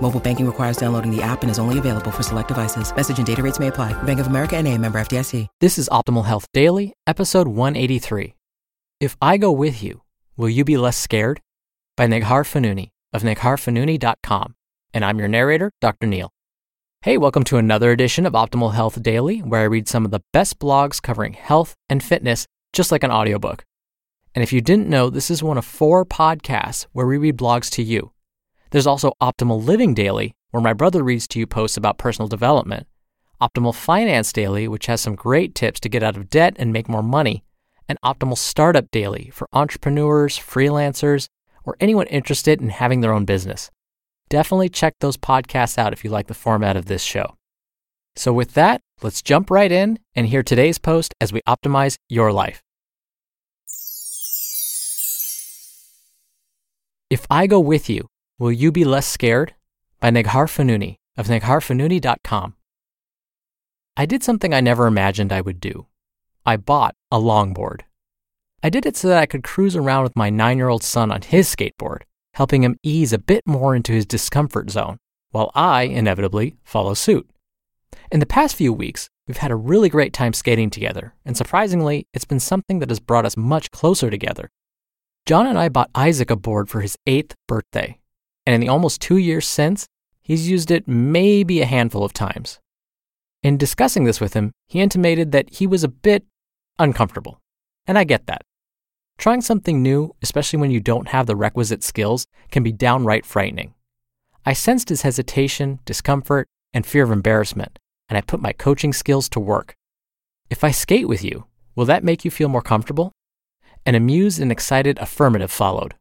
Mobile banking requires downloading the app and is only available for select devices. Message and data rates may apply. Bank of America and a member FDIC. This is Optimal Health Daily, episode 183. If I go with you, will you be less scared? By Neghar Fonooni of negharfonooni.com. And I'm your narrator, Dr. Neil. Hey, welcome to another edition of Optimal Health Daily, where I read some of the best blogs covering health and fitness, just like an audiobook. And if you didn't know, this is one of four podcasts where we read blogs to you. There's also Optimal Living Daily, where my brother reads to you posts about personal development, Optimal Finance Daily, which has some great tips to get out of debt and make more money, and Optimal Startup Daily for entrepreneurs, freelancers, or anyone interested in having their own business. Definitely check those podcasts out if you like the format of this show. So, with that, let's jump right in and hear today's post as we optimize your life. If I go with you, will you be less scared? By Neghar Fonooni of negharfonooni.com. I did something I never imagined I would do. I bought a longboard. I did it so that I could cruise around with my nine year old son on his skateboard, helping him ease a bit more into his discomfort zone, while I, inevitably, follow suit. In the past few weeks, we've had a really great time skating together, and surprisingly, it's been something that has brought us much closer together. John and I bought Isaac a board for his eighth birthday, and in the almost two years since, he's used it maybe a handful of times. In discussing this with him, he intimated that he was a bit uncomfortable, and I get that. Trying something new, especially when you don't have the requisite skills, can be downright frightening. I sensed his hesitation, discomfort, and fear of embarrassment, and I put my coaching skills to work. If I skate with you, will that make you feel more comfortable? An amused and excited affirmative followed.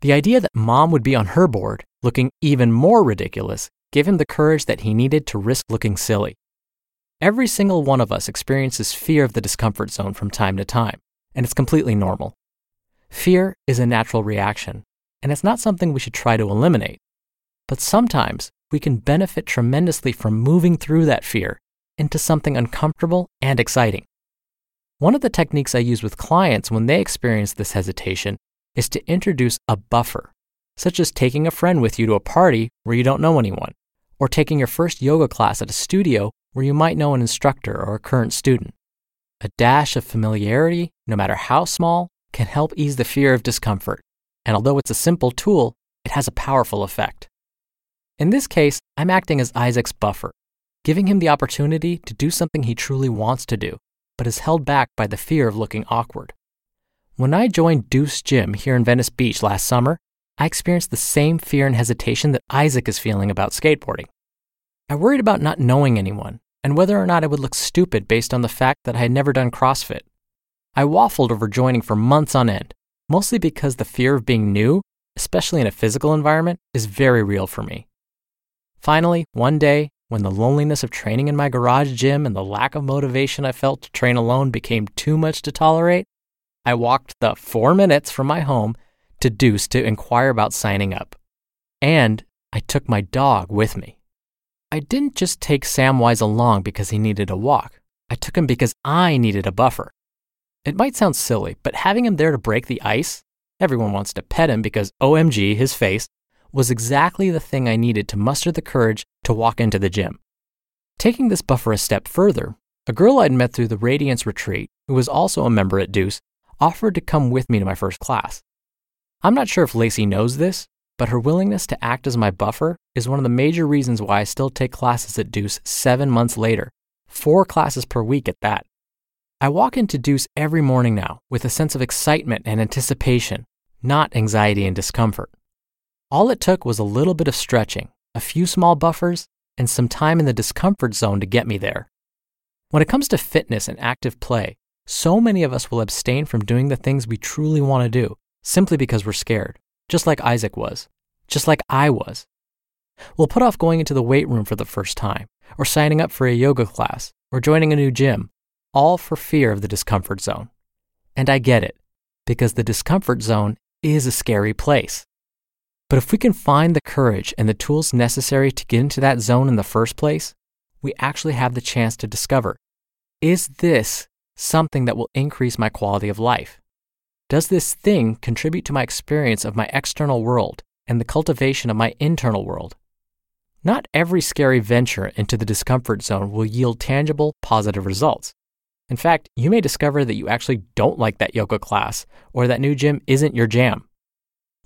The idea that mom would be on her board, looking even more ridiculous, gave him the courage that he needed to risk looking silly. Every single one of us experiences fear of the discomfort zone from time to time, and it's completely normal. Fear is a natural reaction, and it's not something we should try to eliminate. But sometimes we can benefit tremendously from moving through that fear into something uncomfortable and exciting. One of the techniques I use with clients when they experience this hesitation is to introduce a buffer, such as taking a friend with you to a party where you don't know anyone, or taking your first yoga class at a studio where you might know an instructor or a current student. A dash of familiarity, no matter how small, can help ease the fear of discomfort, and although it's a simple tool, it has a powerful effect. In this case, I'm acting as Isaac's buffer, giving him the opportunity to do something he truly wants to do, but is held back by the fear of looking awkward. When I joined Deuce Gym here in Venice Beach last summer, I experienced the same fear and hesitation that Isaac is feeling about skateboarding. I worried about not knowing anyone and whether or not I would look stupid based on the fact that I had never done CrossFit. I waffled over joining for months on end, mostly because the fear of being new, especially in a physical environment, is very real for me. Finally, one day, when the loneliness of training in my garage gym and the lack of motivation I felt to train alone became too much to tolerate, I walked the four minutes from my home to Deuce to inquire about signing up. And I took my dog with me. I didn't just take Samwise along because he needed a walk. I took him because I needed a buffer. It might sound silly, but having him there to break the ice, everyone wants to pet him because OMG, his face, was exactly the thing I needed to muster the courage to walk into the gym. Taking this buffer a step further, a girl I'd met through the Radiance Retreat, who was also a member at Deuce, offered to come with me to my first class. I'm not sure if Lacey knows this, but her willingness to act as my buffer is one of the major reasons why I still take classes at Deuce seven months later, four classes per week at that. I walk into Deuce every morning now with a sense of excitement and anticipation, not anxiety and discomfort. All it took was a little bit of stretching, a few small buffers, and some time in the discomfort zone to get me there. When it comes to fitness and active play, so many of us will abstain from doing the things we truly want to do simply because we're scared, just like Isaac was, just like I was. We'll put off going into the weight room for the first time, or signing up for a yoga class, or joining a new gym, all for fear of the discomfort zone. And I get it, because the discomfort zone is a scary place. But if we can find the courage and the tools necessary to get into that zone in the first place, we actually have the chance to discover is this something that will increase my quality of life? Does this thing contribute to my experience of my external world and the cultivation of my internal world? Not every scary venture into the discomfort zone will yield tangible, positive results. In fact, you may discover that you actually don't like that yoga class or that new gym isn't your jam.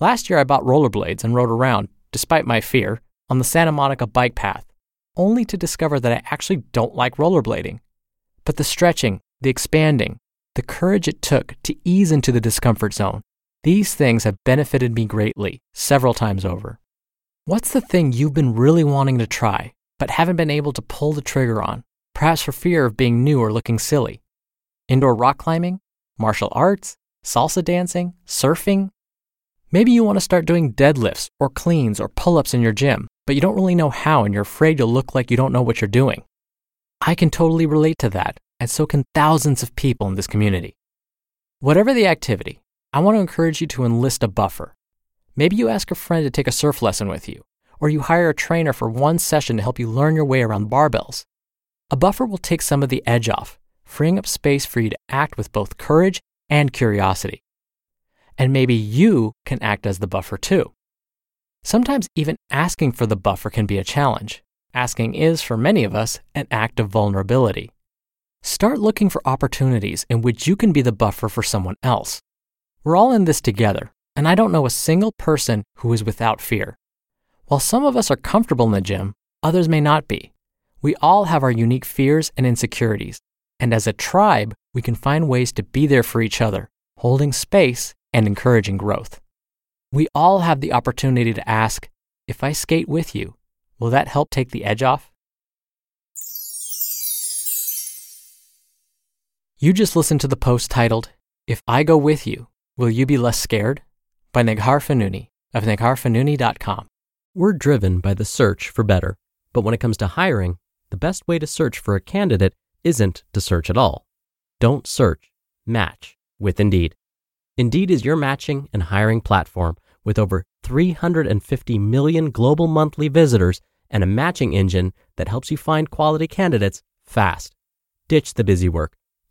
Last year, I bought rollerblades and rode around, despite my fear, on the Santa Monica bike path, only to discover that I actually don't like rollerblading. But the stretching, the expanding, the courage it took to ease into the discomfort zone, these things have benefited me greatly, several times over. What's the thing you've been really wanting to try, but haven't been able to pull the trigger on? perhaps for fear of being new or looking silly. Indoor rock climbing, martial arts, salsa dancing, surfing. Maybe you want to start doing deadlifts or cleans or pull ups in your gym, but you don't really know how and you're afraid you'll look like you don't know what you're doing. I can totally relate to that, and so can thousands of people in this community. Whatever the activity, I want to encourage you to enlist a buffer. Maybe you ask a friend to take a surf lesson with you, or you hire a trainer for one session to help you learn your way around barbells. A buffer will take some of the edge off, freeing up space for you to act with both courage and curiosity. And maybe you can act as the buffer too. Sometimes even asking for the buffer can be a challenge. Asking is, for many of us, an act of vulnerability. Start looking for opportunities in which you can be the buffer for someone else. We're all in this together, and I don't know a single person who is without fear. While some of us are comfortable in the gym, others may not be. We all have our unique fears and insecurities, and as a tribe, we can find ways to be there for each other, holding space and encouraging growth. We all have the opportunity to ask, if I skate with you, will that help take the edge off? You just listened to the post titled, If I Go With You, Will You Be Less Scared? by Neghar Fonooni of negharfonooni.com. We're driven by the search for better, but when it comes to hiring, the best way to search for a candidate isn't to search at all. Don't search, match with Indeed. Indeed is your matching and hiring platform with over 350 million global monthly visitors and a matching engine that helps you find quality candidates fast. Ditch the busy work.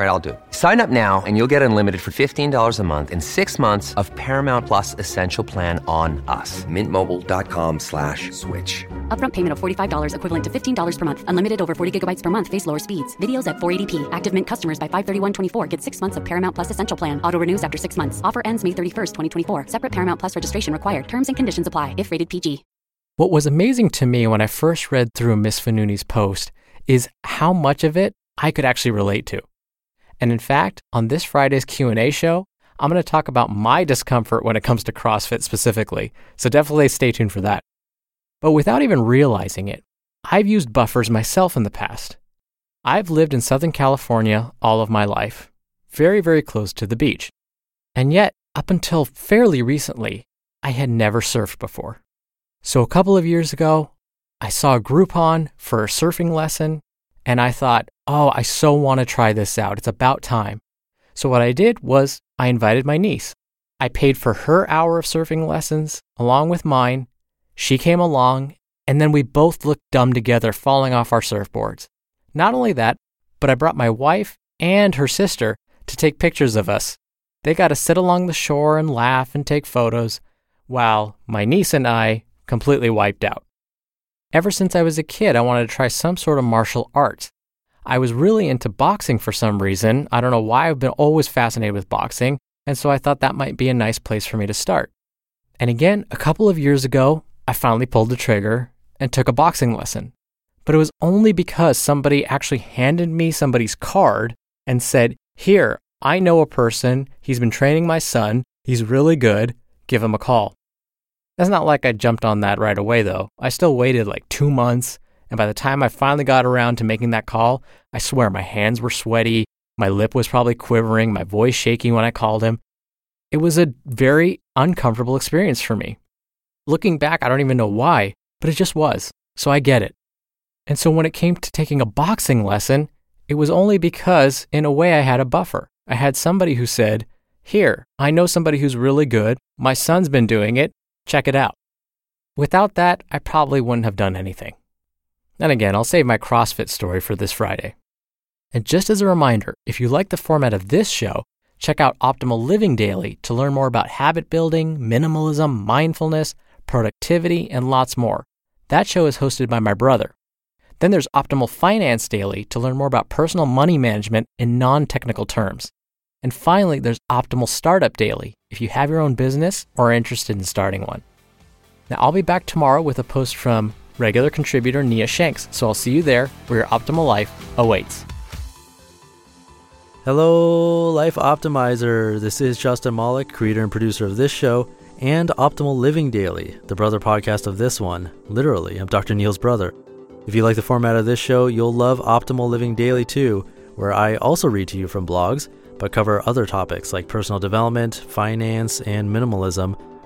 All right, I'll do it. Sign up now and you'll get unlimited for $15 a month in six months of Paramount Plus Essential Plan on us. Mintmobile.com slash switch. Upfront payment of $45 equivalent to $15 per month. Unlimited over 40 gigabytes per month. Face lower speeds. Videos at 480p. Active Mint customers by 531.24 get six months of Paramount Plus Essential Plan. Auto renews after six months. Offer ends May 31st, 2024. Separate Paramount Plus registration required. Terms and conditions apply if rated PG. What was amazing to me when I first read through Miss Fonooni's post is how much of it I could actually relate to. And in fact, on this Friday's Q&A show, I'm going to talk about my discomfort when it comes to CrossFit specifically. So definitely stay tuned for that. But without even realizing it, I've used buffers myself in the past. I've lived in Southern California all of my life, very, very close to the beach. And yet, up until fairly recently, I had never surfed before. So a couple of years ago, I saw a Groupon for a surfing lesson, and I thought, oh, I so want to try this out. It's about time. So what I did was I invited my niece. I paid for her hour of surfing lessons along with mine. She came along, and then we both looked dumb together falling off our surfboards. Not only that, but I brought my wife and her sister to take pictures of us. They got to sit along the shore and laugh and take photos, while my niece and I completely wiped out. Ever since I was a kid, I wanted to try some sort of martial arts. I was really into boxing for some reason. I don't know why I've been always fascinated with boxing, and so I thought that might be a nice place for me to start. And again, a couple of years ago, I finally pulled the trigger and took a boxing lesson. But it was only because somebody actually handed me somebody's card and said, Here, I know a person. He's been training my son. He's really good. Give him a call. That's not like I jumped on that right away, though. I still waited like two months. And by the time I finally got around to making that call, I swear my hands were sweaty. My lip was probably quivering, my voice shaking when I called him. It was a very uncomfortable experience for me. Looking back, I don't even know why, but it just was. So I get it. And so when it came to taking a boxing lesson, it was only because, in a way, I had a buffer. I had somebody who said, Here, I know somebody who's really good. My son's been doing it. Check it out. Without that, I probably wouldn't have done anything. And again, I'll save my CrossFit story for this Friday. And just as a reminder, if you like the format of this show, check out Optimal Living Daily to learn more about habit building, minimalism, mindfulness, productivity, and lots more. That show is hosted by my brother. Then there's Optimal Finance Daily to learn more about personal money management in non technical terms. And finally, there's Optimal Startup Daily if you have your own business or are interested in starting one. Now, I'll be back tomorrow with a post from regular contributor Nia Shanks, so I'll see you there where your optimal life awaits. Hello, Life Optimizer. This is Justin Malik, creator and producer of this show and Optimal Living Daily, the brother podcast of this one. Literally, I'm Dr. Neil's brother. If you like the format of this show, you'll love Optimal Living Daily too, where I also read to you from blogs, but cover other topics like personal development, finance, and minimalism